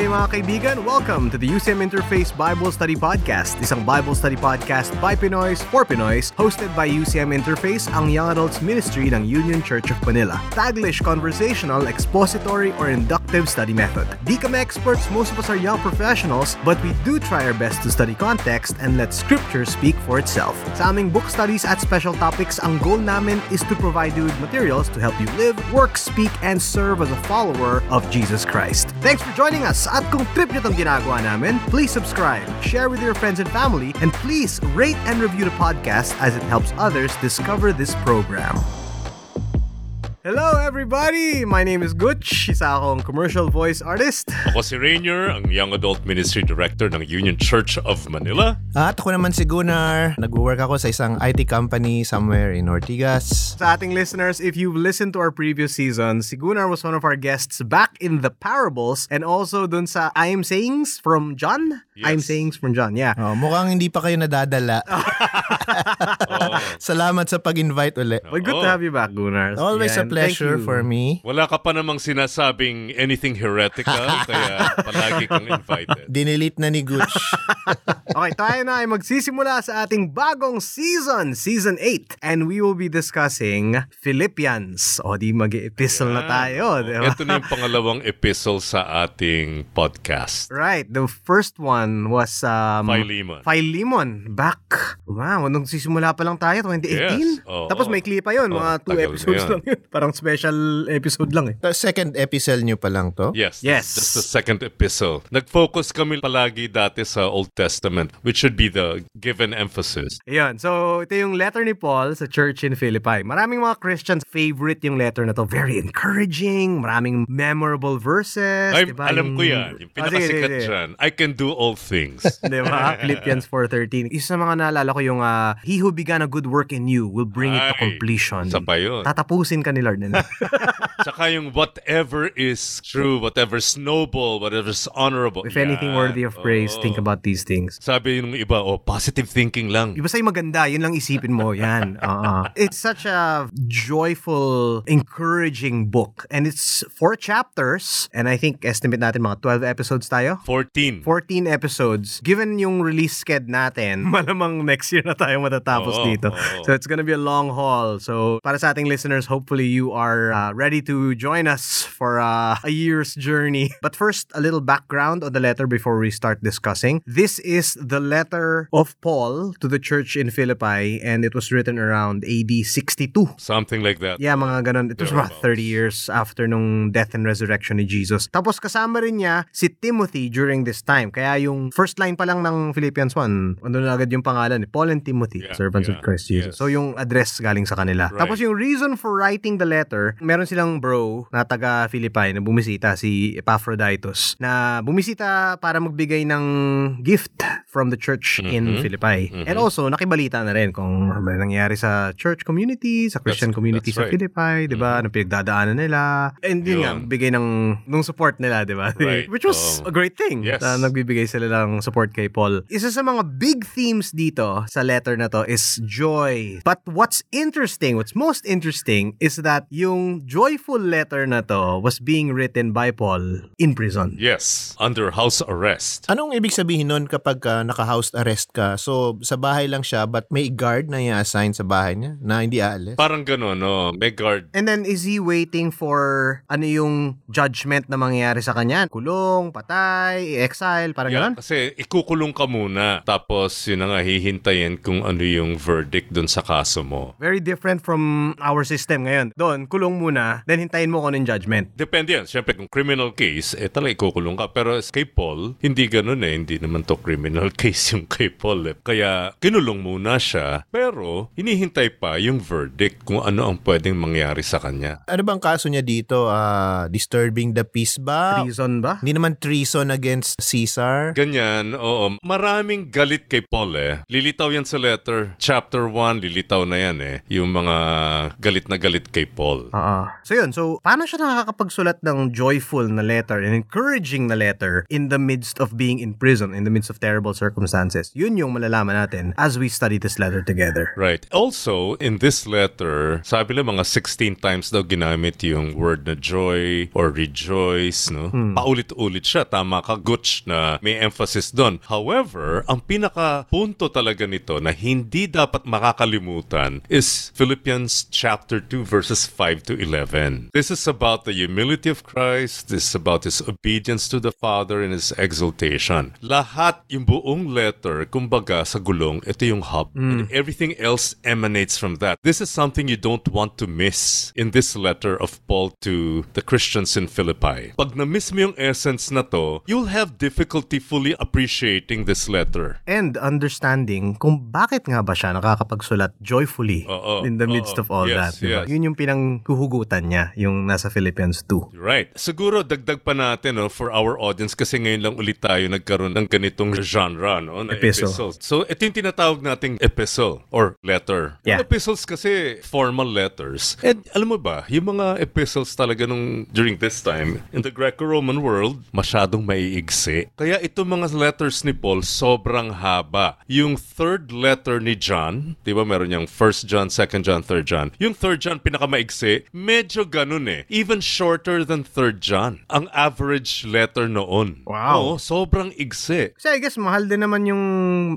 day mga kaibigan. Welcome to the UCM Interface Bible Study Podcast. Isang Bible study podcast by Pinoys for Pinoys, hosted by UCM Interface, ang Young Adults Ministry ng Union Church of Manila. Taglish conversational, expository, or inductive study method. Di kami experts, most of us are young professionals, but we do try our best to study context and let scripture speak for itself. Sa aming book studies at special topics, ang goal namin is to provide you with materials to help you live, work, speak, and serve as a follower of Jesus Christ. Thanks for joining us. At kung trip nyo itong ginagawa namin, please subscribe, share with your friends and family, and please rate and review the podcast as it helps others discover this program. Hello everybody! My name is Gutch. Isa akong commercial voice artist. Ako si Rainier, ang Young Adult Ministry Director ng Union Church of Manila. At ako naman si Gunnar. Nag-work ako sa isang IT company somewhere in Ortigas. Sa ating listeners, if you've listened to our previous season, si Gunnar was one of our guests back in the parables and also dun sa I Am Sayings from John? I Am Yes. Sayings from John, yeah. Oh, mukhang hindi pa kayo nadadala. Salamat sa pag-invite uli. Well, good to have you back, Gunnar. Always Yeah, a pleasure for me. Wala ka pa namang sinasabing anything heretical, kaya palagi kang invited. Dinilit na ni Gutch. Okay, tayo na ay magsisimula sa ating bagong season, Season 8. And we will be discussing Philippians. O di mag-epistle na tayo, di ba? Ito na yung pangalawang epistle sa ating podcast. Right, the first one was um, Philemon. Philemon. Back, wow, nung sisimula pa lang tayo, 2018. Yes, oo. Tapos may clip pa yun, Oo, mga two episodes yun. lang yun. Parang special episode lang eh. The second episode nyo pa lang to? Yes, Yes. That's the second epistle. Nag-focus kami palagi dati sa Old Testament, which should be the given emphasis. Ayun, so ito yung letter ni Paul sa church in Philippi. Maraming mga Christians favorite yung letter na to. Very encouraging, maraming memorable verses. Ay, diba? alam ko yan. Yung Ah, pinakasikat sige. dyan. I can do all things. Di ba? Philippians 4.13. Isa sa mga naalala ko yung uh, He who began a good work in you will bring it to Ay, completion. pa yun. Tatapusin ka ni Lord. nila. Tsaka yung whatever is true, whatever's noble, whatever's honorable. If anything Yan. worthy of praise, Oo. think about these things. Sabi yung iba, oh, positive thinking lang. Iba sa'yo maganda, yun lang isipin mo. Yan. Oo. It's such a joyful, encouraging book. And it's four chapters. And I think estimate natin mga 12 episodes tayo. 14. 14 episodes. Given yung release sked natin, malamang next year na tayo matatapos Oo, dito. oo. So it's gonna be a long haul. So para sa ating listeners, hopefully you are uh, ready to join us for uh, a year's journey. But first, a little background on the letter before we start discussing. This is the letter of Paul to the church in Philippi and it was written around AD 62. Something like that. Yeah, mga ganun. It was about Thereabouts. 30 years after nung death and resurrection ni Jesus. Tapos kasama rin niya si Timothy during this time. Kaya yung first line pa lang ng Philippians 1, ano na agad yung pangalan, eh, Paul and Timothy, Yeah, servants of yeah, Christ Jesus. yes. So yung address galing sa kanila. Right. Tapos yung reason for writing the letter, meron silang bro na taga Philippi na bumisita, si Epaphroditus, na bumisita para magbigay ng gift from the church in Mhm. Philippi. Mhm. And also, nakibalita na rin kung ba nangyari sa church community, sa Christian That's- community that's sa right. Philippi, di ba? Ano pinagdadaanan nila. And yun nga, Yun. bigay ng, nung support nila, di ba? Right. Which was Oo. a great thing. Yes. Na nagbibigay sila ng support kay Paul. Isa sa mga big themes dito sa letter na to is joy. But what's interesting, what's most interesting is that yung joyful letter na to was being written by Paul in prison. Yes, under house arrest. Anong ibig sabihin nun kapag ka naka-house arrest ka? So, sa bahay lang siya but may guard na i-assign sa bahay niya na hindi aalis? Parang ganun, no? May guard. And then, is he waiting for ano yung judgment na mangyayari sa kanya? Kulong, patay, exile, parang Yeah, ganun? kasi ikukulong ka muna. Tapos yun na nga, hihintayin kung ano yung verdict dun sa kaso mo. Very different from our system ngayon. Doon, kulong muna, then hintayin mo kung ano yung judgment. Depende yan. Siyempre, kung criminal case, eh talaga ikukulong ka. Pero kay Paul, hindi ganun eh. Hindi naman to criminal case yung kay Paul eh. Kaya kinulong muna siya. Pero, hinihintay pa yung verdict kung ano ang pwedeng mangyari sa kanya. Ano bang kaso niya dito? Ah, disturbing the peace ba? Treason ba? Hindi naman treason against Caesar? Ganyan, oo. Maraming galit kay Paul eh. Lilitaw yan sa letter. Chapter 1, lilitaw na yan eh. Yung mga galit na galit kay Paul. Oo. So yun. So, paano siya nakakapagsulat ng joyful na letter and encouraging na letter in the midst of being in prison, in the midst of terrible circumstances? Yun yung malalaman natin as we study this letter together. Right. Also, in this letter, sabi lang mga 16 times daw ginamit yung word na joy or rejoice, no? Paulit-ulit siya. Tama ka, Gutch, na may emphasis doon. However, ang pinaka punto talaga nito na hindi dapat makakalimutan is Philippians chapter 2 verses 5 to 11. This is about the humility of Christ. This is about His obedience to the Father and His exaltation. Lahat, yung buong letter, kumbaga sa gulong, ito yung hub. And everything else emanates from that. This is something you don't want to miss in this letter of Paul to the Christians in Philippi. Pag na-miss mo yung essence na to, you'll have difficulty fully appreciating this letter. And understanding kung bakit nga ba siya nakakapagsulat joyfully Oo, in the midst oo. of all Yes, that. Diba? yes. Yun yung pinanghuhugutan niya, yung nasa Philippians 2. Right. Siguro dagdag pa natin no, for our audience kasi ngayon lang ulit tayo nagkaroon ng ganitong genre no, na Epistle. epistles. So ito yung tinatawag nating epistle or letter. Yeah. Ang epistles kasi formal letters. And alam mo ba, yung mga epistles talaga nung during this time in the Greco-Roman world, masyadong maiigsi. Kaya itong mga letters ni Paul sobrang haba. Yung third letter ni John, di ba meron yung 1 John, 2 John, 3 John. Yung 3 John pinakamaigsi, medyo ganun eh. Even shorter than 3 John. Ang average letter noon. Oo, Wow. sobrang igsi. Kasi I guess mahal din naman yung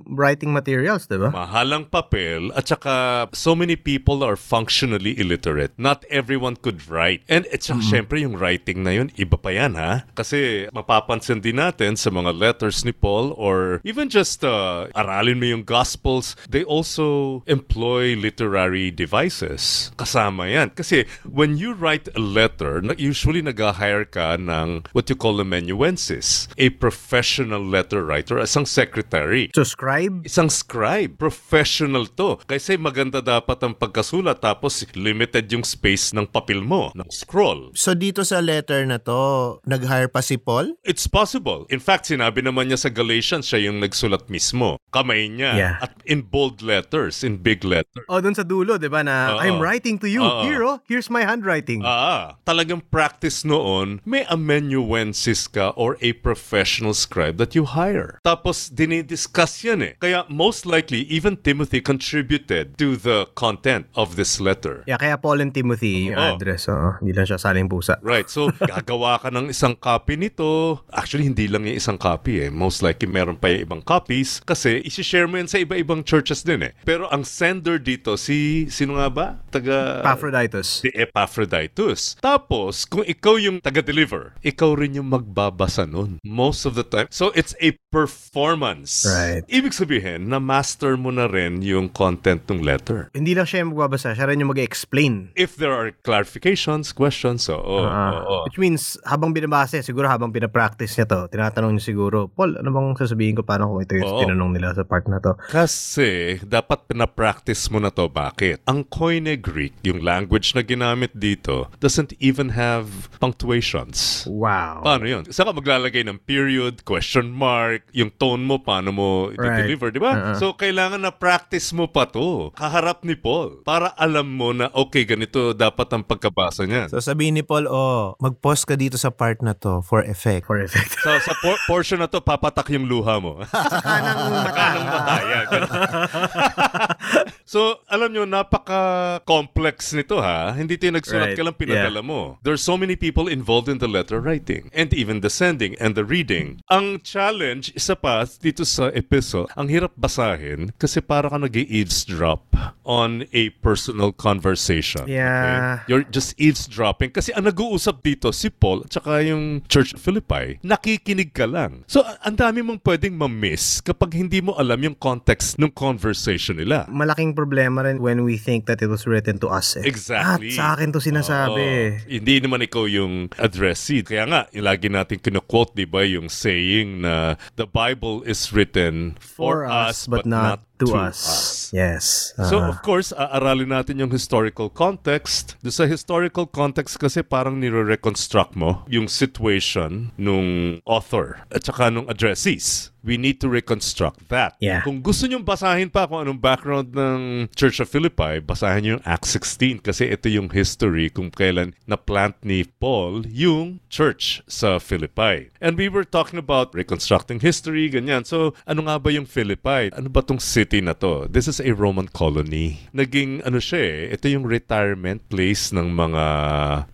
writing materials, diba? Mahalang papel at saka so many people are functionally illiterate. Not everyone could write. And at saka syempre yung writing na yun, iba pa yan ha. Kasi mapapansin din natin sa mga letters ni Paul or even just uh, aralin mo yung Gospels, they also employ literary devices. Kasama yan. Kasi when you write a letter, usually nag-hire ka ng what you call a menuensis, a professional letter writer, isang secretary. So scribe, Isang scribe, professional to. Kasi maganda dapat ang pagkasulat tapos limited yung space ng papel mo, ng scroll. So dito sa letter na to, nag-hire pa si Paul? It's possible. In fact, sinabi naman niya sa Galatians, siya yung nagsulat mismo. Kamay niya. Yeah. At in bold letters, in big letters. o dun sa dulo, diba, na Oo. I'm writing to you. Oo. Here, oh, here's my handwriting. Ah, talagang practice noon, may amanuensis ka or a professional scribe that you hire. Tapos dinidiscuss yan eh. Kaya most likely, even Timothy contributed to the content of this letter. yeah, kaya Paul and Timothy yung Oo. address. Oo, hindi lang siya saling pusa. Right. So, gagawa ka ng isang copy nito. Actually, hindi lang yung isang copy eh. Most likely, meron pa yung ibang copies. Kasi, isi-share mo yan sa iba-ibang churches din eh. Pero ang sender dito, si, sino nga ba? Taga... Epaphroditus. Si Epaphroditus. Tapos, kung ikaw yung taga-deliver, ikaw rin yung magbabasa nun. Most of the time. So, it's a performance. Right. Ibig sabihin, na-master mo na rin yung content ng letter. Hindi lang siya yung magbabasa, siya rin yung mag-explain. If there are clarifications, questions, so, oh, Ah, oh, oh. Which means, habang binabasa, siguro habang pinapractice niya to, tinatanong niya siguro, Paul, ano bang sasabihin ko? Paano kung ito yung Oo. tinanong nila sa part na to? Kasi dapat pinapractice mo na to. Bakit? Ang Koine Greek, yung language na ginamit dito, doesn't even have punctuations. Wow. Paano yun? Saan ka maglalagay ng period, question mark, yung tone mo, paano mo Right. i-deliver, di ba? Uh-uh. So, kailangan na practice mo pa to. Kaharap ni Paul. Para alam mo na, okay, ganito dapat ang pagkabasa niyan. So sabihin ni Paul, oh, mag-pause ka dito sa part na to for effect. For effect. So, sa por- portion na to, papatak yung luha mo. Kanang Kanang mata. Yan, ganun. so, alam nyo, napaka-complex nito ha. Hindi ito yung nagsulat Right. ka lang pinadala mo. There's so many people involved in the letter writing and even the sending and the reading. Ang challenge, isa pa, dito sa epistle, ang hirap basahin kasi para ka nag eavesdrop on a personal conversation. Yeah. Okay? You're just eavesdropping kasi ang nag-uusap dito si Paul at saka yung Church of Philippi, nakikinig ka lang. So, ang dami mong pwedeng ma-miss kapag hindi mo alam yung context ng conversation nila. Malaking problema rin when we think that it was written to us. Eh. Exactly. At sa akin to sinasabi. Oo. Hindi naman ikaw yung addressee. Kaya nga, yung lagi natin kinu-quote, di ba, yung saying na the Bible is written for, us, but, not, to, To us. us. Yes. So Ah. of course, aaralin natin yung historical context. Do sa historical context kasi parang nire-reconstruct mo yung situation nung author at saka nung addressees. We need to reconstruct that. Yeah. Kung gusto nyong basahin pa kung anong background ng Church of Philippi, basahin nyo yung Acts 16 kasi ito yung history kung kailan na-plant ni Paul yung church sa Philippi. And we were talking about reconstructing history, ganyan. So, ano nga ba yung Philippi? Ano ba tong city na to? This is a Roman colony. Naging ano siya eh, ito yung retirement place ng mga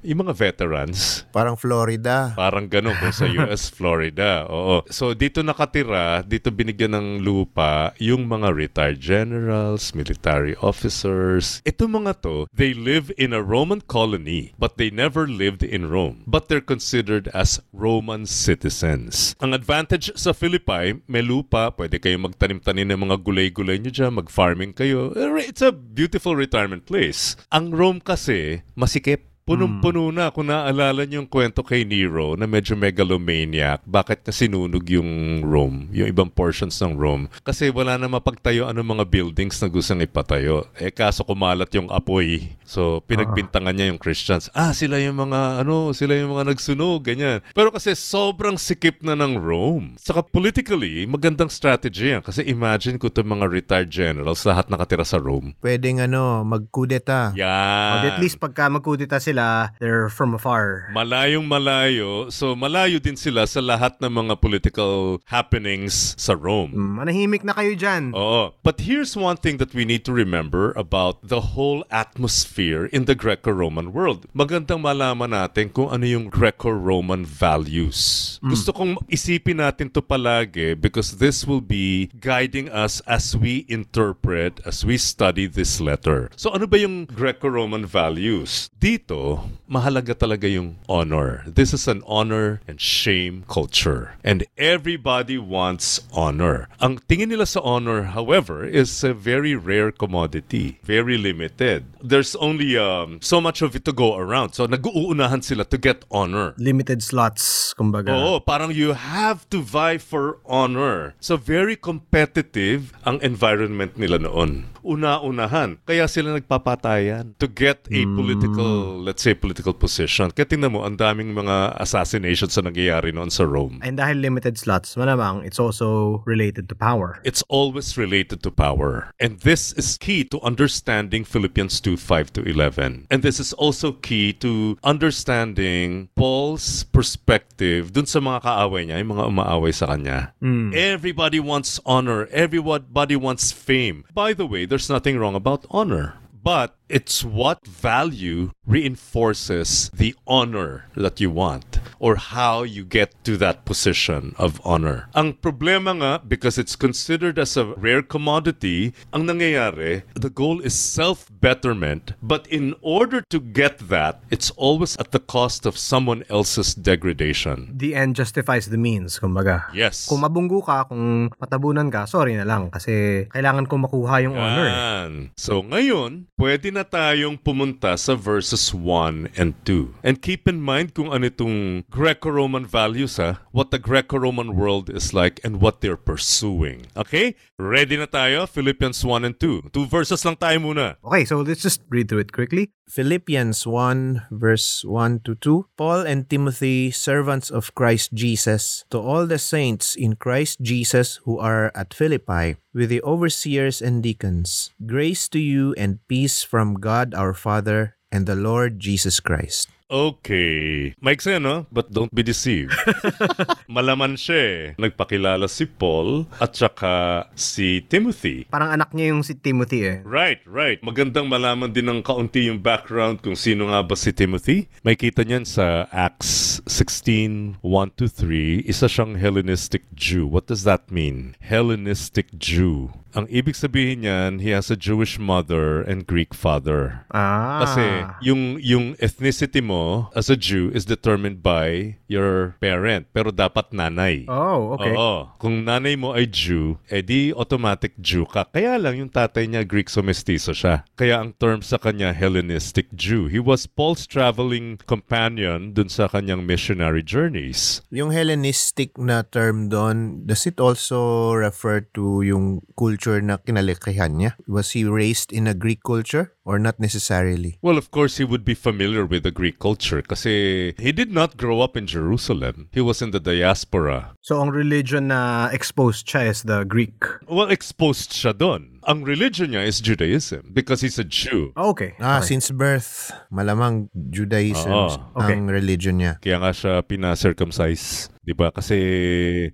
yung mga veterans. Parang Florida. Parang ganun kung sa US, Florida. Oo. So dito nakatira, dito binigyan ng lupa yung mga retired generals, military officers. Ito mga to, they live in a Roman colony but they never lived in Rome. But they're considered as Roman citizens. Ang advantage sa Philippi, may lupa, pwede kayo magtanim-tanim ng mga gulay-gulay nyo dyan, mag-farming kayo. It's a beautiful retirement place. Ang Rome kasi, masikip. Punong-puno na. Kung naaalala niyo yung kwento kay Nero na medyo megalomaniac, bakit na sinunog yung Rome, yung ibang portions ng Rome? Kasi wala na mapagtayo ano mga buildings na gustong ipatayo. Eh kaso kumalat yung apoy. So pinagbintangan niya yung Christians. Ah, sila yung mga ano, sila yung mga nagsunog, ganyan. Pero kasi sobrang sikip na ng Rome. Saka politically, magandang strategy yan. Kasi imagine ko itong mga retired generals lahat nakatira sa Rome. Pwedeng ano, magkudeta. Yan. At least pagka magkudita sila, they're from afar. Malayong malayo. So malayo din sila sa lahat ng mga political happenings sa Rome. Mm, manahimik na kayo dyan. Oo. But here's one thing that we need to remember about the whole atmosphere in the Greco-Roman world. Magandang malaman natin kung ano yung Greco-Roman values. Gusto kong isipin natin to palagi because this will be guiding us as we interpret, as we study this letter. So ano ba yung Greco-Roman values? Dito, mahalaga talaga yung honor. This is an honor and shame culture. And everybody wants honor. Ang tingin nila sa honor, however, is a very rare commodity. Very limited. There's only um, so much of it to go around. So nag-uunahan sila to get honor. Limited slots, kumbaga. Oo, parang you have to vie for honor. So very competitive ang environment nila noon. Una-unahan. Kaya sila nagpapatayan to get a political, let's say, political position. Kaya tingnan mo, ang daming mga assassinations na nangyayari noon sa Rome. And dahil limited slots, malamang it's also related to power. It's always related to power. And this is key to understanding Philippians 2 5 to 11. And this is also key to understanding Paul's perspective dun sa mga kaaway niya, yung mga umaaway sa kanya. Everybody wants honor. Everybody wants fame. By the way, there's nothing wrong about honor. But it's what value reinforces the honor that you want or how you get to that position of honor. Ang problema nga, because it's considered as a rare commodity, ang nangyayari, the goal is self-betterment. But in order to get that, it's always at the cost of someone else's degradation. The end justifies the means, kumbaga. Yes. Kung mabunggo ka, kung matabunan ka, sorry na lang kasi kailangan ko makuha yung honor. Yan. So ngayon, pwede na tayong pumunta sa verses 1 and 2. And keep in mind kung ano itong Greco-Roman values ha, what the Greco-Roman world is like and what they're pursuing. Okay? Ready na tayo? Philippians 1 and 2. Two verses lang tayo muna. Okay, so let's just read through it quickly. Philippians 1 verse 1 to 2. Paul and Timothy, servants of Christ Jesus, to all the saints in Christ Jesus who are at Philippi, with the overseers and deacons, grace to you and peace from God our Father and the Lord Jesus Christ. Okay. Maiksi no? But don't be deceived. Malaman siya eh. Nagpakilala si Paul at saka si Timothy. Parang anak niya yung si Timothy eh. Right, right. Magandang malaman din ng kaunti yung background kung sino nga ba si Timothy. May kita niyan sa Acts 16, 1 to 3. Isa siyang Hellenistic Jew. What does that mean? Hellenistic Jew. Ang ibig sabihin niyan, he has a Jewish mother and Greek father. Ah. Kasi yung yung ethnicity mo as a Jew is determined by your parent, pero dapat nanay. Oh, okay. Oo. Kung nanay mo ay Jew, edi automatic Jew ka. Kaya lang yung tatay niya Greek so mestizo siya. Kaya ang term sa kanya Hellenistic Jew. He was Paul's traveling companion dun sa kanyang missionary journeys. Yung Hellenistic na term doon, does it also refer to yung culture culture na kinalikihan niya? Was he raised in a Greek culture or not necessarily? Well, of course, he would be familiar with the Greek culture kasi he did not grow up in Jerusalem. He was in the diaspora. So ang religion na exposed siya is the Greek. Well, exposed siya doon. Ang religion niya is Judaism because he's a Jew. Oh, okay. Ah, okay. since birth, malamang Judaism Oo. Okay. ang religion niya. Kaya nga siya pina-circumcise. 'Di ba? Kasi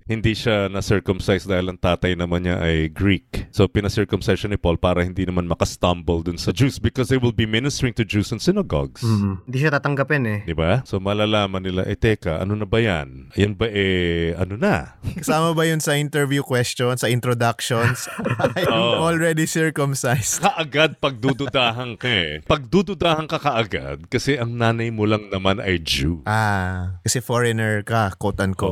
hindi siya na-circumcise dahil ang tatay naman niya ay Greek. So pina-circumcise siya ni Paul para hindi naman makastumble dun sa Jews because they will be ministering to Jews in synagogues. Mhm. Hindi siya tatanggapin eh. 'Di ba? So malalaman nila, eh teka, ano na ba yan? Ayan ba eh, ano na? Kasama ba yun sa interview questions, sa introductions? I'm Oo. already circumcised. Kaagad pagdududahan ka eh. Pagdududahan ka kaagad kasi ang nanay mo lang naman ay Jew. Ah, kasi foreigner ka,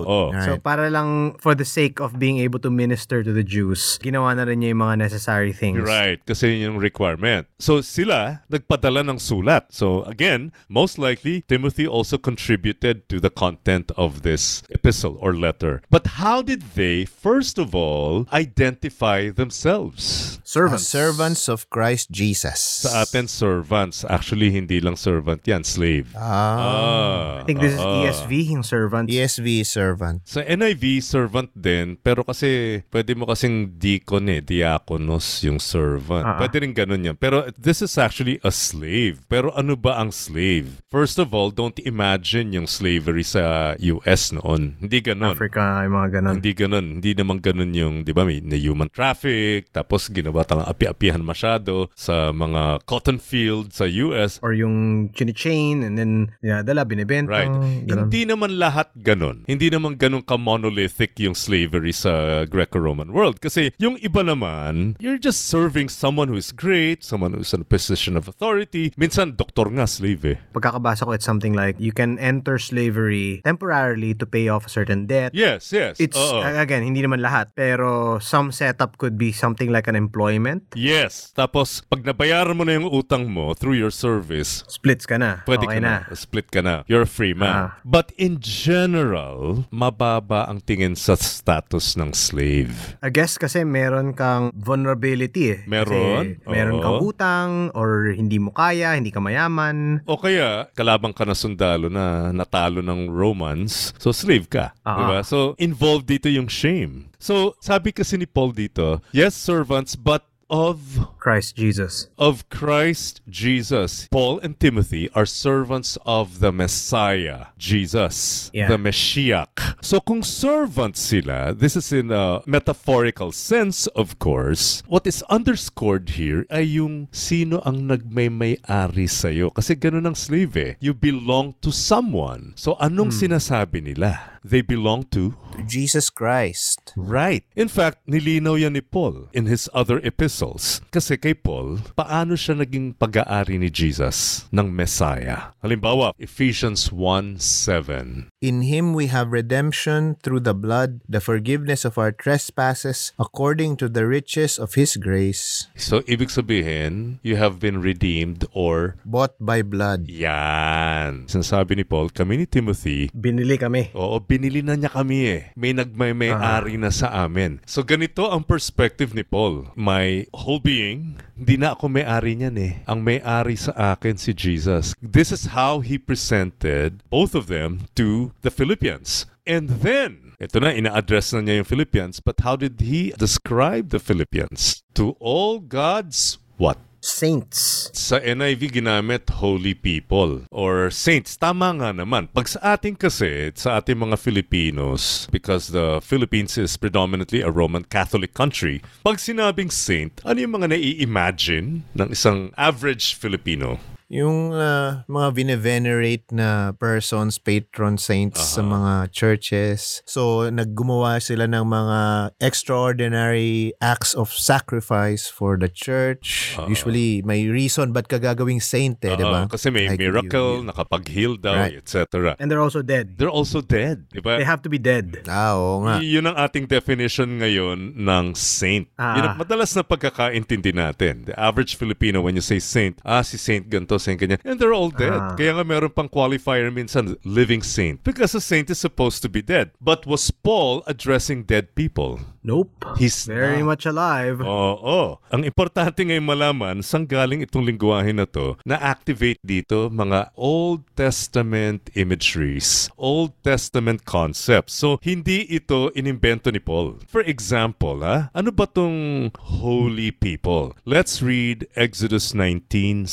quote-unquote. Oo. So para lang for the sake of being able to minister to the Jews, ginawa na rin niya yung mga necessary things. Right, kasi yun yung requirement. So sila, nagpadala ng sulat. So again, most likely, Timothy also contributed to the content of this epistle or letter. But how did they, first of all, identify themselves? Servants. servants of Christ Jesus. Sa atin, servants. Actually, hindi lang servant yan, slave. Ah. I think this is ah. ESV, yung servants. ESV servant. Sa NIV, servant din. Pero kasi, pwede mo kasing deacon eh, diakonos yung servant. Ah. Pwede rin ganun yan. Pero this is actually a slave. Pero ano ba ang slave? First of all, don't imagine yung slavery sa US noon. Hindi ganun. Africa, yung mga ganun. Hindi ganun. Hindi naman ganun yung, di ba, may na human traffic, tapos ginawa talang api-apihan masyado sa mga cotton field sa US. Or yung chini-chain and then dinadala, binibenta. Right. ganun. Hindi naman lahat ganun. Hindi naman ganun ka-monolithic yung slavery sa Greco-Roman world. Kasi yung iba naman, you're just serving someone who is great, someone who's in a position of authority. Minsan, doktor nga slave eh. Pagkakabasa ko, it's something like you can enter slavery temporarily to pay off a certain debt. Yes, yes. It's, Oo. again, hindi naman lahat. Pero some setup could be something like an employment. Yes. Tapos, pag nabayaran mo na yung utang mo through your service, Splits ka na. Pwede okay ka na. Split ka na. You're a free man. Ah. But in general, mababa ang tingin sa status ng slave. I guess kasi meron kang vulnerability eh. Meron? Kasi meron Oo. kang utang or hindi mo kaya, hindi ka mayaman. O kaya, kalabang ka na sundalo na natalo ng Romans, so slave ka. Ah. Diba? So, involved dito yung shame. So, sabi kasi ni Paul dito, yes, servants, but of Christ Jesus. of Christ Jesus. Paul and Timothy are servants of the Messiah, Jesus, Yeah. the Mashiach. So kung servants sila, this is in a metaphorical sense, of course, what is underscored here ay yung sino ang nagmay-may-ari sa'yo. Kasi ganun ang slave eh. You belong to someone. So anong sinasabi nila? They belong to Jesus Christ. Right. In fact, nilinaw yan ni Paul in his other epistles. Kasi kay Paul, paano siya naging pag-aari ni Jesus ng Messiah? Halimbawa, Ephesians 1.7 In him we have redemption through the blood, the forgiveness of our trespasses, according to the riches of his grace, So, ibig sabihin, you have been redeemed or bought by blood. yan. Sinasabi ni Paul, kami ni Timothy, Binili kami. Oo, binili na niya kami eh. May nagmay-may-ari na sa amin. So ganito ang perspective ni Paul. My whole being, hindi na ako may-ari niyan eh. Ang may-ari sa akin si Jesus. This is how he presented both of them to the Philippians. And then, ito na, ina-address na niya yung Philippians, but how did he describe the Philippians? To all God's what? Saints. Sa NIV ginamit holy people or saints. Tama nga naman. Pag sa atin kasi, sa ating mga Filipinos, because the Philippines is predominantly a Roman Catholic country, pag sinabing saint, ano yung mga nai-imagine ng isang average Filipino? Yung uh, mga vine-venerate na persons, patron saints sa mga churches. So, naggumawa sila ng mga extraordinary acts of sacrifice for the church. Usually, may reason ba't ka gagawing saint eh, di ba? Kasi may Like, miracle, you- you- nakapag-heal daw, Right. etc. And they're also dead. They're also dead, di ba? They have to be dead. Ah, oo nga. Y- yun ang ating definition ngayon ng saint. Ah. Yun ang madalas na pagkakaintindi natin. The average Filipino, when you say saint, ah, si saint ganito, saint ganyan. And they're all dead. Ah. Kaya nga meron pang qualifier minsan, living saint. Because a saint is supposed to be dead. But was Paul addressing dead people? Nope. He's Very not. much alive. Oo. Ang importante ngayon malaman, saan galing itong lingwahe na to, na-activate dito mga Old Testament imageries, Old Testament concepts. So, hindi ito inimbento ni Paul. For example, ha, ano ba tong holy people? Let's read Exodus 19.6.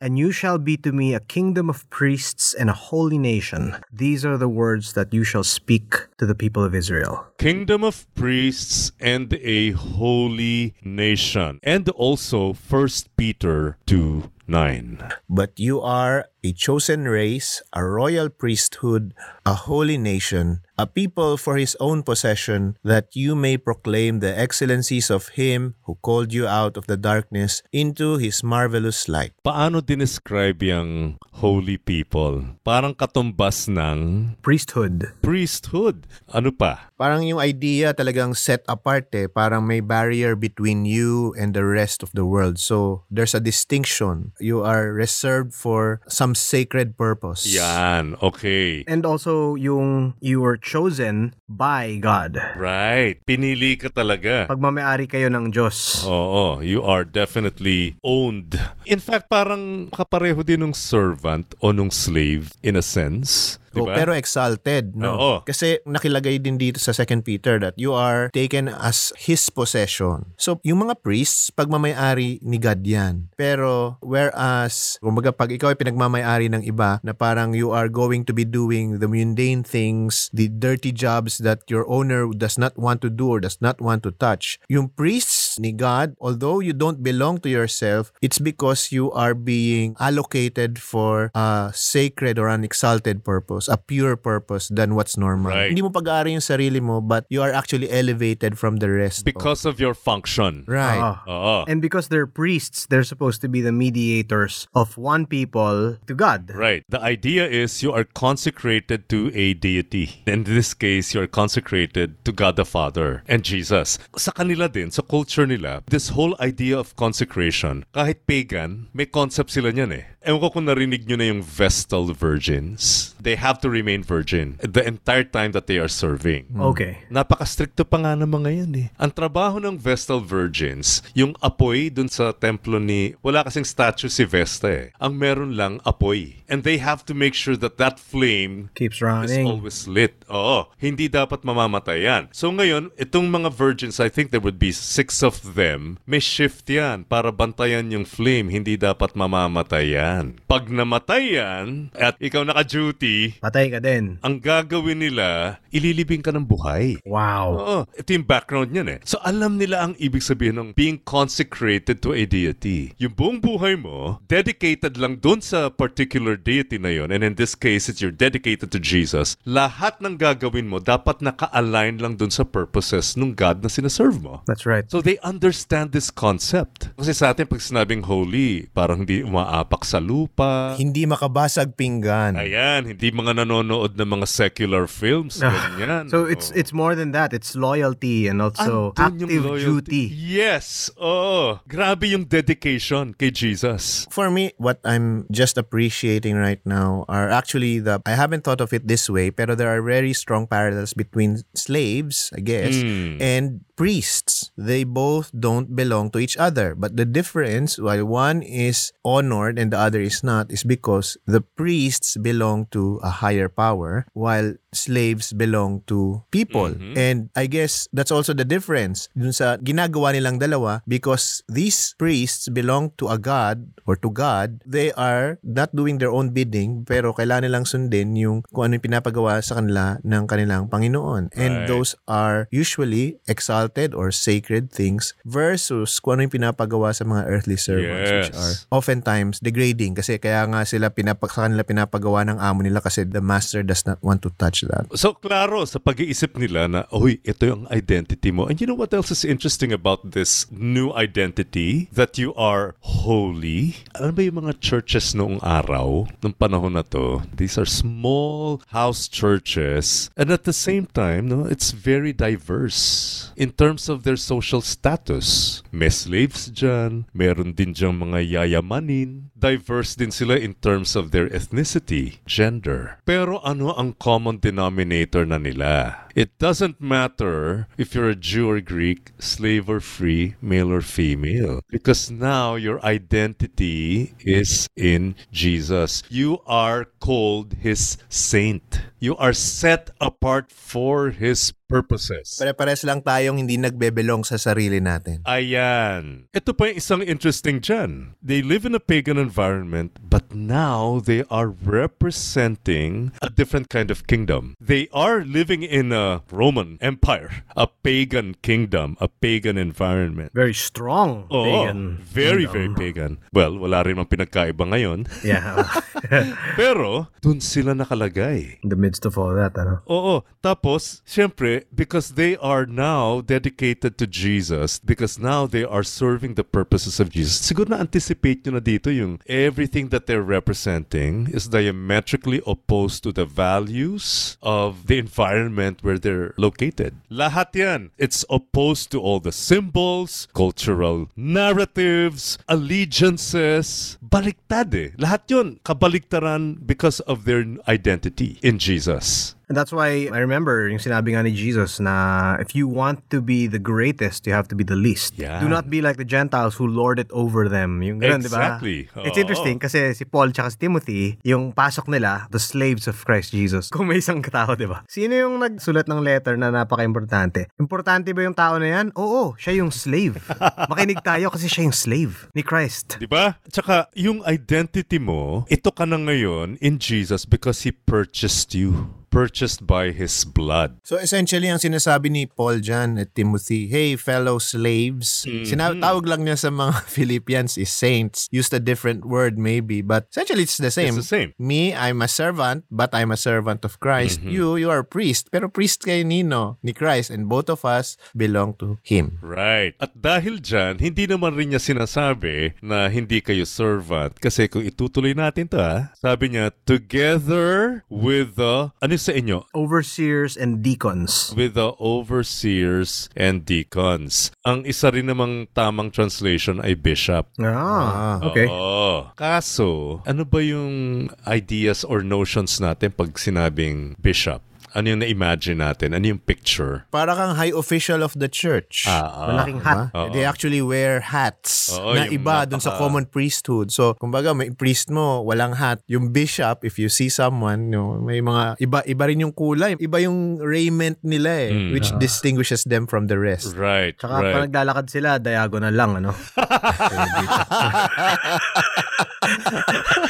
And you shall be to me a kingdom of priests and a holy nation. These are the words that you shall speak to the people of Israel. Kingdom of priests and a holy nation. And also 1 Peter 2 9. But you are a chosen race, a royal priesthood, a holy nation, a people for his own possession, that you may proclaim the excellencies of him who called you out of the darkness into his marvelous light. Paano dinescribe yung holy people? Parang katumbas ng Priesthood. priesthood. Ano pa? Parang yung idea talagang set apart eh. Parang may barrier between you and the rest of the world. So, there's a distinction. You are reserved for some sacred purpose. Yan, okay. And also yung you were chosen by God. Right. Pinili ka talaga. Pagmamayari kayo ng Diyos. Oo, you are definitely owned. In fact, parang kapareho din ng servant o nung slave in a sense. Oh, Diba? pero exalted, no? Oo. Kasi nakilagay din dito sa 2 Peter that you are taken as His possession. So, yung mga priests, pagmamayari ni God yan. Pero, whereas, kumbaga pag ikaw ay pinagmamayari ng iba, na parang you are going to be doing the mundane things, the dirty jobs that your owner does not want to do or does not want to touch. Yung priests ni God, although you don't belong to yourself, it's because you are being allocated for a sacred or an exalted purpose, a pure purpose than what's normal. Right. Hindi mo pag-aari yung sarili mo, but you are actually elevated from the rest. Because of your function. right. Ah. Oo. And because they're priests, they're supposed to be the mediators of one people to God. Right. The idea is you are consecrated to a deity. In this case, you are consecrated to God the Father and Jesus. Sa kanila din, sa culture nila, this whole idea of consecration, kahit pagan, may concept sila niyan eh. Ewan ko kung narinig nyo na yung Vestal Virgins. They have to remain virgin the entire time that they are serving. Okay. Napaka-stricto pa nga naman ngayon eh. Ang trabaho ng Vestal Virgins, yung apoy dun sa templo ni... Wala kasing statue si Vesta eh. Ang meron lang, apoy. And they have to make sure that that flame Keeps is running. always lit. Oo. Hindi dapat mamamatay yan. So ngayon, itong mga virgins, I think there would be six of them. May shift yan para bantayan yung flame. Hindi dapat mamamatay yan. Pag namatay yan, at ikaw naka-duty, Patay ka din. ang gagawin nila, ililibing ka ng buhay. Wow. Oo, ito yung background niyan eh. So alam nila ang ibig sabihin ng being consecrated to a deity. Yung buong buhay mo, dedicated lang dun sa particular deity na yun. And in this case, it's you're dedicated to Jesus. Lahat ng gagawin mo, dapat naka-align lang dun sa purposes ng God na sinaserve mo. That's right. So they understand this concept. Kasi sa atin, pag sinabing holy, parang hindi umaapak sa lupa. Hindi makabasag pinggan. Ayan, hindi mga nanonood ng mga secular films. Ganyan. So it's Oo. it's more than that. It's loyalty and also Andun active duty. Yes. Oo. Grabe yung dedication kay Jesus. For me, what I'm just appreciating right now are actually the I haven't thought of it this way, pero there are very strong parallels between slaves, I guess, Mm. and priests. They both don't belong to each other. But the difference, while one is honored and the other is not, is because the priests belong to a higher power while slaves belong to people. Mhm. And I guess that's also the difference dun sa ginagawa nilang dalawa because these priests belong to a god or to God. They are not doing their own bidding pero kailangan nilang sundin yung kung ano yung pinapagawa sa kanila ng kanilang Panginoon. And Right. those are usually exalted or sacred things versus kung ano yung pinapagawa sa mga earthly servants which Yes. are oftentimes degrading kasi kaya nga sila pinapag sa kanila pinapagawa ng amo nila kasi the master does not want to touch that. So, klaro, sa pag-iisip nila na, uy, ito yung identity mo. And you know what else is interesting about this new identity? That you are holy. Alam ba yung mga churches noong araw, ng panahon na to, these are small house churches. And at the same time, no, it's very diverse in terms of their social status. May slaves dyan, meron din dyan mga yayamanin. diverse din sila in terms of their ethnicity, gender. Pero ano ang common denominator na nila? It doesn't matter if you're a Jew or Greek, slave or free, male or female. Because now your identity is in Jesus. You are called His saint. You are set apart for His purposes. Pare-pares lang tayong hindi nagbebelong sa sarili natin. Ayan. Ito pa yung isang interesting dyan. They live in a pagan environment, but now they are representing a different kind of kingdom. They are living in a Roman Empire, a pagan kingdom, a pagan environment. Very strong Oo, pagan. very, kingdom. very pagan. Well, wala rin mang pinagkaiba ngayon. Yeah. Pero, dun sila nakalagay. In the midst of all that, ano? Oo. Tapos, syempre, because they are now dedicated to Jesus, because now they are serving the purposes of Jesus, siguro na-anticipate nyo na dito yung everything that they're representing is diametrically opposed to the values of the environment where they're located. Lahat yan. It's opposed to all the symbols, cultural narratives, allegiances. Baliktad eh. Lahat yun, kabaliktaran because of their identity in Jesus. And that's why I remember yung sinabi nga ni Jesus na if you want to be the greatest, you have to be the least. Yeah. Do not be like the Gentiles who lord it over them. Yung ganun? Exactly. It's Oo. interesting kasi si Paul tsaka si Timothy, yung pasok nila, the slaves of Christ Jesus. Kung may isang tao, di ba? Sino yung nagsulat ng letter na napaka-importante? Importante ba yung tao na yan? Oo, siya yung slave. Makinig tayo kasi siya yung slave ni Christ. Di ba? Tsaka, yung identity mo, ito ka na ngayon in Jesus because He purchased you. Purchased by His blood. So essentially, ang sinasabi ni Paul dyan at Timothy, hey, fellow slaves. Mhm. Sina- tawag lang niya sa mga Philippians is saints. Used a different word maybe, but essentially it's the same. It's the same. Me, I'm a servant, but I'm a servant of Christ. Mhm. You, you are a priest. Pero priest kayo nino, ni Christ. And both of us belong to Him. Right. At dahil dyan, hindi naman rin niya sinasabi na hindi kayo servant. Kasi kung itutuloy natin to ha, sabi niya, together with the, ano sa inyo? Overseers and deacons. With the overseers and deacons. Ang isa rin namang tamang translation ay bishop. Ah, okay. Oo. Kaso, ano ba yung ideas or notions natin pag sinabing bishop? Ano yung na-imagine natin? Ano yung picture? Para kang high official of the church. Ah, Malaking hat. Diba? They actually wear hats Oo, na yung iba dun sa napaka- common priesthood. So, kumbaga, may priest mo, walang hat. Yung bishop, if you see someone, no, may mga iba iba rin yung kulay. Iba yung raiment nila eh, Mm. which distinguishes them from the rest. Right, Tsaka right. pag naglalakad sila, diagonal lang, ano?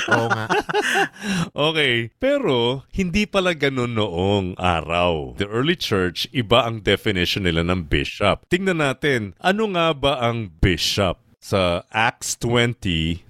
Oo nga. Okay, pero hindi pala ganun noong araw. The early church, iba ang definition nila ng bishop. Tingnan natin, ano nga ba ang bishop? Sa Acts 20:28.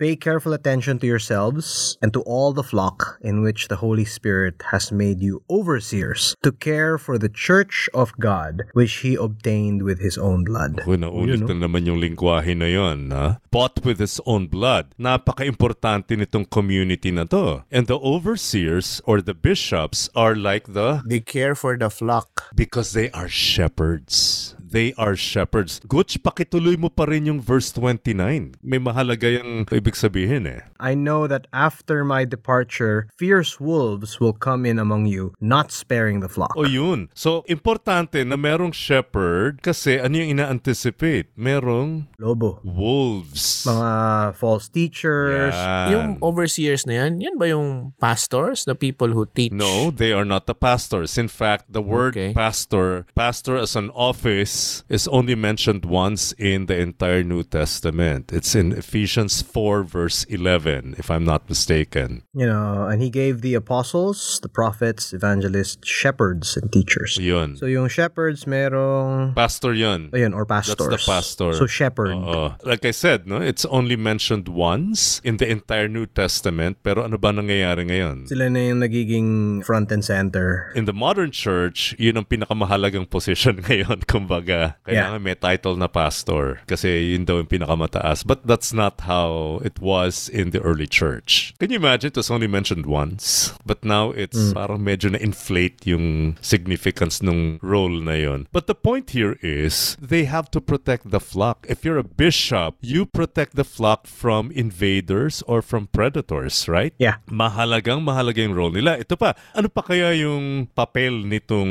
Pay careful attention to yourselves and to all the flock in which the Holy Spirit has made you overseers to care for the church of God, which He obtained with His own blood. Uy, naulit Yun, no? na naman yung lingwahe na yon, ha? Bought with his own blood. Napaka-importante nitong community na to. And the overseers or the bishops are like the They care for the flock. because they are shepherds. They are shepherds. Gutch, pakituloy mo pa rin yung verse 29. May mahalaga yung ibig sabihin eh. I know that after my departure, fierce wolves will come in among you, not sparing the flock. O yun. So, importante na merong shepherd kasi ano yung ina-anticipate? Merong Lobo. wolves. Mga false teachers. Yan. Yung overseers na yan, yan ba yung pastors? The people who teach? No, they are not the pastors. In fact, the word Okay. pastor, pastor as an office, is only mentioned once in the entire New Testament. It's in Ephesians 4, verse 11, if I'm not mistaken. You know, and He gave the apostles, the prophets, evangelists, shepherds, and teachers. Yun. So yung shepherds merong Pastor yun. ayun or pastors. That's the pastor. So shepherd. Oo. Like I said, no, it's only mentioned once in the entire New Testament. Pero ano ba nangyayari ngayon? Sila na yung nagiging front and center. In the modern church, yun ang pinakamahalagang position ngayon, kumbaga. Kumbaga, kailangan may title na pastor kasi yun daw yung pinakamataas. But that's not how it was in the early church. Can you imagine? It was only mentioned once. But now it's parang medyo na-inflate yung significance ng role na yon. But the point here is they have to protect the flock. If you're a bishop, you protect the flock from invaders or from predators, right? Yeah. Mahalagang mahalaga yung role nila. Ito pa, ano pa kaya yung papel nitong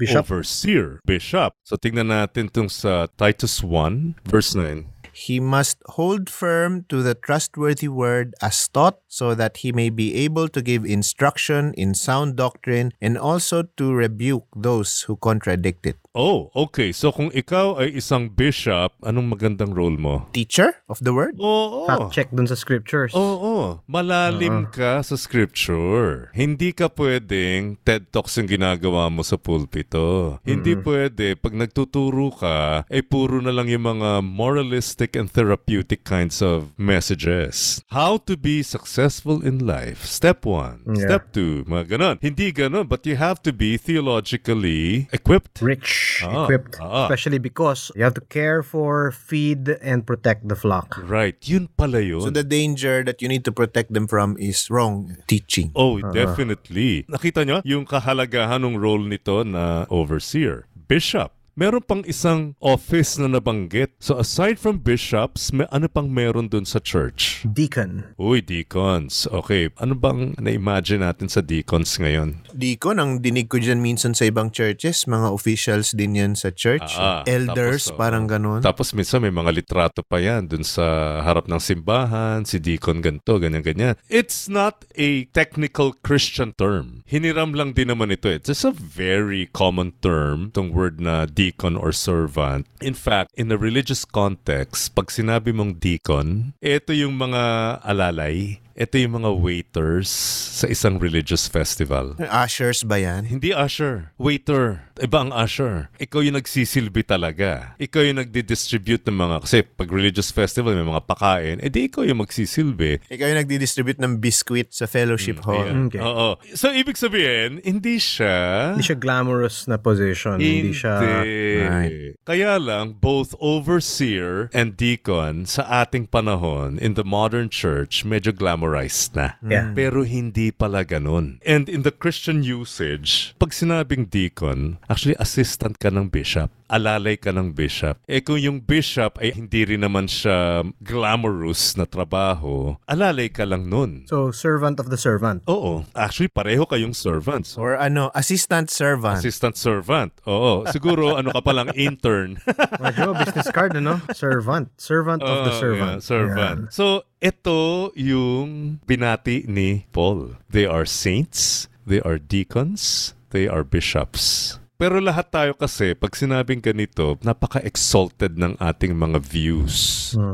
Bishop? overseer, bishop? So tingnan natin itong sa Titus 1, verse 9. He must hold firm to the trustworthy word as taught, so that he may be able to give instruction in sound doctrine and also to rebuke those who contradict it. Oh, okay. So kung ikaw ay isang bishop, anong magandang role mo? Teacher of the word? Oo. Fact check dun sa scriptures. Oo, malalim ka sa scripture. Hindi ka pwedeng TED Talks yung ginagawa mo sa pulpito. Hindi pwede, pag nagtuturo ka, ay puro na lang yung mga moralistic and therapeutic kinds of messages. How to be successful in life. Step one. Yeah. Step two. Mga ganon. Hindi ganon, but you have to be theologically equipped. Rich, Ah, equipped. ah. Especially because you have to care for, feed, and protect the flock. Right. Yun pala yun. So the danger that you need to protect them from is wrong teaching. Oh, definitely. Nakita nyo yung kahalagahan ng role nito na overseer, bishop. Meron pang isang office na nabanggit. So aside from bishops, may ano pang meron dun sa church? Deacon. Uy, deacons. Okay, ano bang na-imagine natin sa deacons ngayon? Deacon, ang dinig ko dyan minsan sa ibang churches, mga officials din yan sa church. Ah, Elders, tapos, oh. parang ganun. Tapos minsan may mga litrato pa yan dun sa harap ng simbahan, si deacon ganito, ganyan-ganyan. It's not a technical Christian term. Hiniram lang din naman ito. It's just a very common term, itong word na deacon or servant. In fact, in a religious context, pag sinabi mong deacon, ito yung mga alalay, ito yung mga waiters sa isang religious festival. Ushers ba yan? Hindi usher, waiter. Iba ang usher. Ikaw yung nagsisilbi talaga. Ikaw yung nagdi-distribute ng mga, kasi pag religious festival may mga pakain, edi ikaw yung magsisilbi. Ikaw yung nagdi-distribute ng biscuit sa fellowship hall. Ayan. Okay. Oo. So, ibig sabihin, hindi siya... Hindi siya glamorous na position. Hindi, siya... Right. Kaya lang, both overseer and deacon sa ating panahon in the modern church, medyo glamorized na. Yeah. Pero hindi pala ganun. And in the Christian usage, pag sinabing deacon, actually assistant ka ng bishop. Alalay ka ng bishop. Eh kung yung bishop ay hindi rin naman siya glamorous na trabaho, alalay ka lang nun. So, servant of the servant. Oo. Actually, pareho kayong servants. Or ano, assistant servant. Assistant servant. Oo. Siguro ano ka palang intern. Medyo business card, ano? Servant. Servant of the Oh, servant. yeah, servant. So, ito yung binati ni Paul. They are saints, they are deacons, they are bishops. Pero lahat tayo kasi, pag sinabing ganito, napaka-exalted ng ating mga views.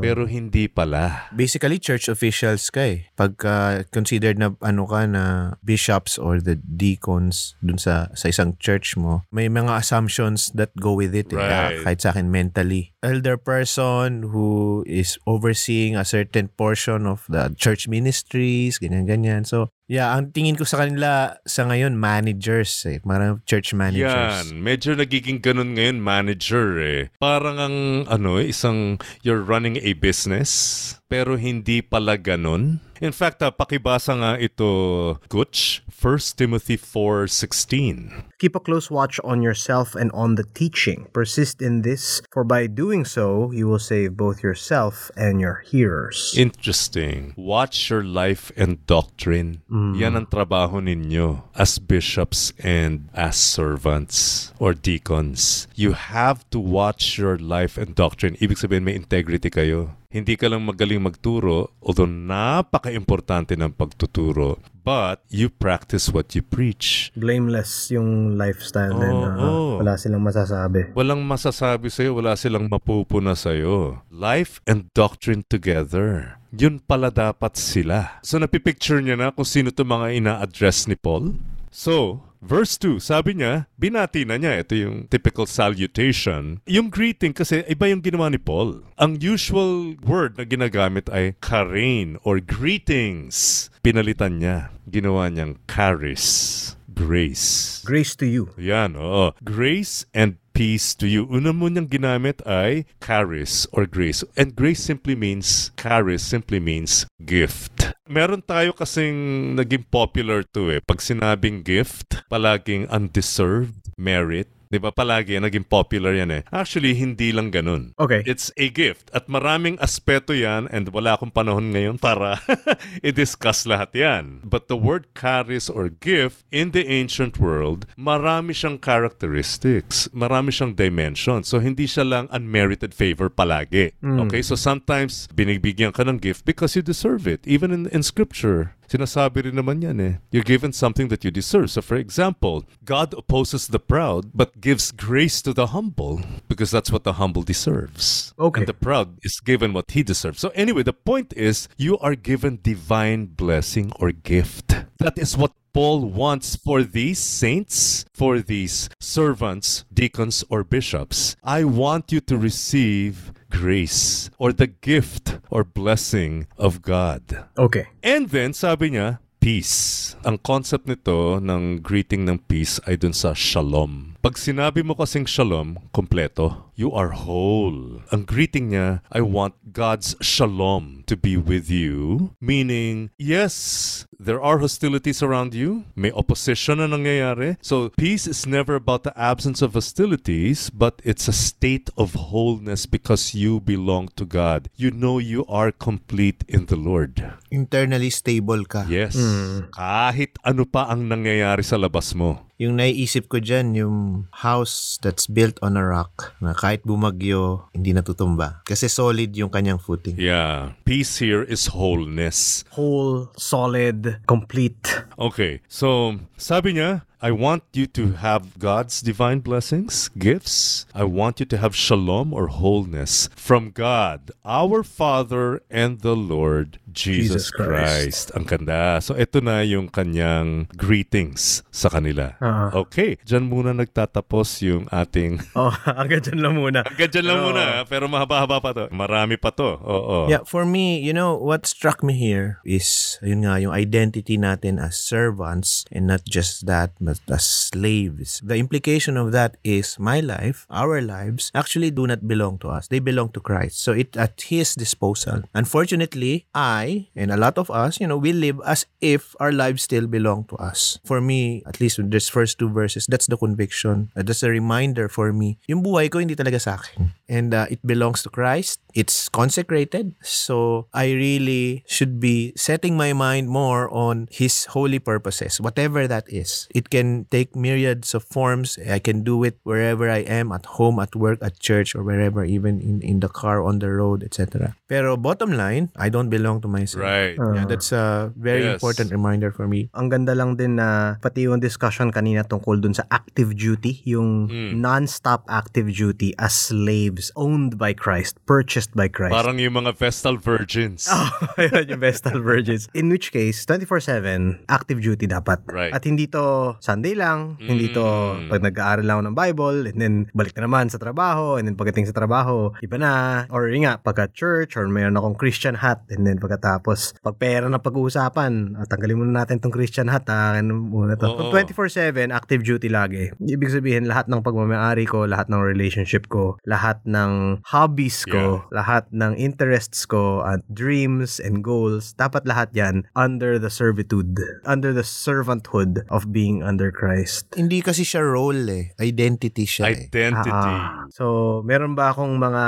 Pero hindi pala. Basically, church officials ka eh. Pagka considered na ano ka na bishops or the deacons dun sa, sa isang church mo, may mga assumptions that go with it. Eh. Right. Ah, Kahit sa akin mentally. Elder person who is overseeing a certain portion of the church ministries, ganyan-ganyan. So, yeah, ang tingin ko sa kanila sa ngayon, managers eh. Marang church managers. Yan, medyo nagiging ganun ngayon manager eh. Parang ang ano, eh, isang you're running a business pero hindi pala ganun. In fact, ah, pakibasa nga ito, Kutch, 1 Timothy 4.16. Keep a close watch on yourself and on the teaching. Persist in this, for by doing so, you will save both yourself and your hearers. Interesting. Watch your life and doctrine. Yan ang trabaho ninyo as bishops and as servants or deacons. You have to watch your life and doctrine. Ibig sabihin may integrity kayo. Hindi ka lang magaling magturo, although napaka-importante ng pagtuturo, but you practice what you preach. Blameless yung lifestyle din. Oo, na oo. Wala silang masasabi. Walang masasabi sa'yo, wala silang mapupuna sa'yo. Life and doctrine together. Yun pala dapat sila. So napipicture niya na kung sino to mga ina-address ni Paul? So, verse 2, sabi niya, binati na niya. Ito yung typical salutation. Yung greeting kasi iba yung ginawa ni Paul. Ang usual word na ginagamit ay karein or greetings. Pinalitan niya. Ginawa niyang charis. Grace. Grace to you. Yan, oo. Grace and peace to you. Una mo niyang ginamit ay charis or grace. And grace simply means, charis simply means gift. Meron tayo kasing naging popular to eh. Pag sinabing gift, palaging undeserved merit. Di ba palagi naging popular yan eh. Actually, hindi lang ganun. Okay. It's a gift. At maraming aspeto yan and wala akong panahon ngayon para i-discuss lahat yan. But the word charis or gift in the ancient world, marami siyang characteristics. Marami siyang dimensions. So hindi siya lang unmerited favor palagi. Okay? So sometimes binibigyan ka ng gift because you deserve it. Even in, in scripture. Sinasabi rin naman yan eh. You're given something that you deserve. So for example, God opposes the proud but gives grace to the humble because that's what the humble deserves. Okay. And the proud is given what he deserves. So anyway, the point is you are given divine blessing or gift. That is what Paul wants for these saints, for these servants, deacons, or bishops. I want you to receive grace or the gift or blessing of God. Okay. And then, sabi niya, peace. Ang concept nito ng greeting ng peace ay dun sa shalom. Pag sinabi mo kasing shalom, kompleto. You are whole. Ang greeting niya, I want God's shalom to be with you. Meaning, yes, there are hostilities around you. May opposition na nangyayari. So, peace is never about the absence of hostilities, but it's a state of wholeness because you belong to God. You know you are complete in the Lord. Internally stable ka. Yes. Kahit ano pa ang nangyayari sa labas mo. Yung naiisip ko dyan, yung house that's built on a rock na kahit bumagyo, hindi natutumba. Kasi solid yung kanyang footing. Yeah. Peace here is wholeness. Whole, solid, complete. Okay. So, sabi niya, I want you to have God's divine blessings, gifts. I want you to have shalom or wholeness from God, our Father and the Lord Jesus, Jesus Christ. Christ. Ang ganda. So ito na yung kanyang greetings sa kanila. Ah. Okay, dyan muna nagtatapos yung ating... Oh, agad dyan lang muna. Hanggang dyan lang Oo. muna, pero mahaba-haba pa to. Marami pa to. Oo. Yeah, for me, you know, what struck me here is, yun nga, yung identity natin as servants and not just that, but as slaves. The implication of that is my life, our lives, actually do not belong to us. They belong to Christ. So it at His disposal. Unfortunately, I and a lot of us, you know, we live as if our lives still belong to us. For me, at least with this first two verses, that's the conviction. That's a reminder for me. Yung buhay ko hindi talaga sa akin. And uh, it belongs to Christ. It's consecrated. So I really should be setting my mind more on His holy purposes, whatever that is. It can take myriads of forms. I can do it wherever I am, at home, at work, at church, or wherever, even in, in the car, on the road, etc. Pero bottom line, I don't belong to myself. Right. Yeah, that's a very Yes. important reminder for me. Ang ganda lang din na pati yung discussion kanina tungkol dun sa active duty, yung Mm. non-stop active duty as slaves owned by Christ, purchased by Christ. Parang yung mga Vestal Virgins. Oh, yun, yung Vestal Virgins. In which case, 24-7, active duty dapat. Right. At hindi to Sunday lang, hindi to Mm. pag nag-aaral lang ako ng Bible, and then balik na naman sa trabaho, and then pagdating sa trabaho, iba na. Or yun nga, pagka church, or mayroon akong Christian hat, and then pagkatapos, pag pera na pag-uusapan, ah, tanggalin muna natin tong Christian hat, ha, ano muna to. Oo. Kung 24-7, active duty lagi. Ibig sabihin, lahat ng pagmamayari ko, lahat ng relationship ko, lahat ng hobbies ko, lahat ng interests ko, at dreams and goals, dapat lahat yan under the servitude, under the servanthood of being under Christ. Hindi kasi siya role eh. Identity siya eh. Identity. Ah, so, meron ba akong mga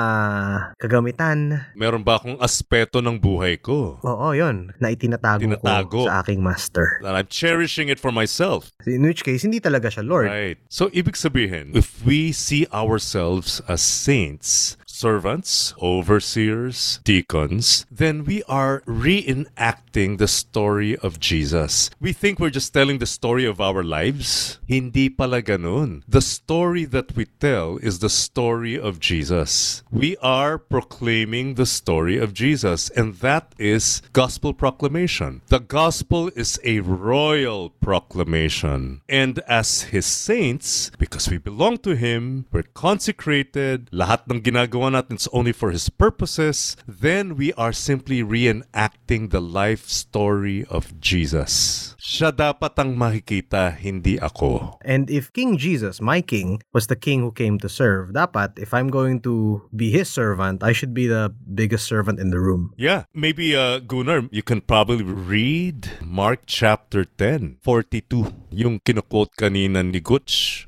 kagamitan? Meron ba akong aspeto ng buhay ko? Oo, yon na itinatago Tinatago. ko sa aking master. That I'm cherishing it for myself. In which case, hindi talaga siya Lord. Right. So, ibig sabihin, if we see ourselves as saints, points servants, overseers, deacons, then we are reenacting the story of Jesus. We think we're just telling the story of our lives. Hindi pala ganun. The story that we tell is the story of Jesus. We are proclaiming the story of Jesus, and that is gospel proclamation. The gospel is a royal proclamation. And as his saints, because we belong to him, we're consecrated, lahat ng ginagawa natin is only for His purposes, then we are simply reenacting the life story of Jesus. Siya dapat ang makikita, hindi ako. And if King Jesus, my king, was the king who came to serve, dapat if I'm going to be his servant, I should be the biggest servant in the room. Yeah, maybe uh, Gunnar, you can probably read Mark chapter 10, 42, yung kinuquote kanina ni Gutsch.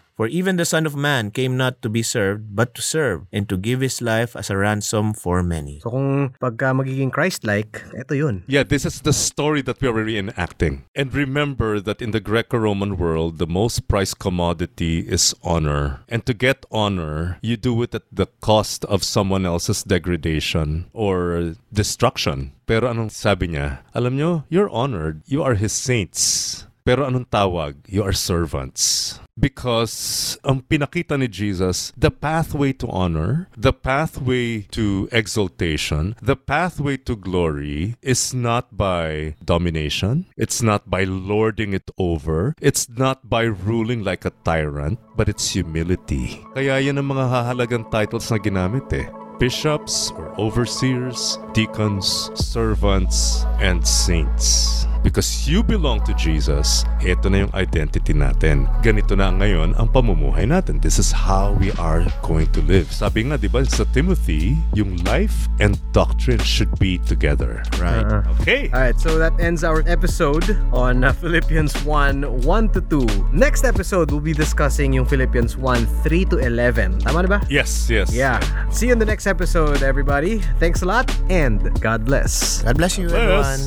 For even the Son of Man came not to be served, but to serve, and to give his life as a ransom for many. So kung pagka magiging Christ-like, ito yun. Yeah, this is the story that we are reenacting. And remember that in the Greco Roman world, the most prized commodity is honor. And to get honor, you do it at the cost of someone else's degradation or destruction. Pero anong sabi niya? Alam nyo, you're honored. You are his saints. Pero anong tawag? You are servants. Because ang pinakita ni Jesus, the pathway to honor, the pathway to exaltation, the pathway to glory is not by domination. It's not by lording it over. It's not by ruling like a tyrant, but it's humility. Kaya yan ang mga hahalagang titles na ginamit eh. Bishops or overseers, deacons, servants, and saints. Because you belong to Jesus, ito na yung identity natin. Ganito na ngayon ang pamumuhay natin. This is how we are going to live. Sabi nga, di ba, sa Timothy, yung life and doctrine should be together. Right. Okay. Alright, so that ends our episode on uh, Philippians 1, 1 to 2. Next episode, we'll be discussing yung Philippians 1, 3 to 11. Tama na ba? Yes, yes. Yeah. See you in the next episode, everybody. Thanks a lot, and God bless. God bless you, Bless. everyone.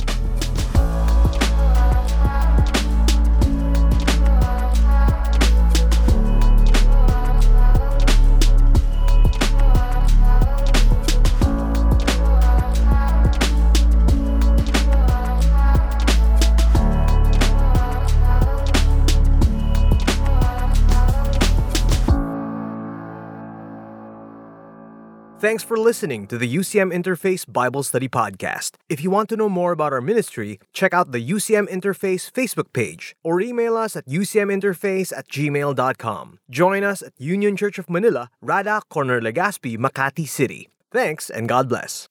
Thanks for listening to the UCM Interface Bible Study Podcast. If you want to know more about our ministry, check out the UCM Interface Facebook page or email us at ucminterface at gmail.com. Join us at Union Church of Manila, Rada, Corner Legazpi, Makati City. Thanks and God bless.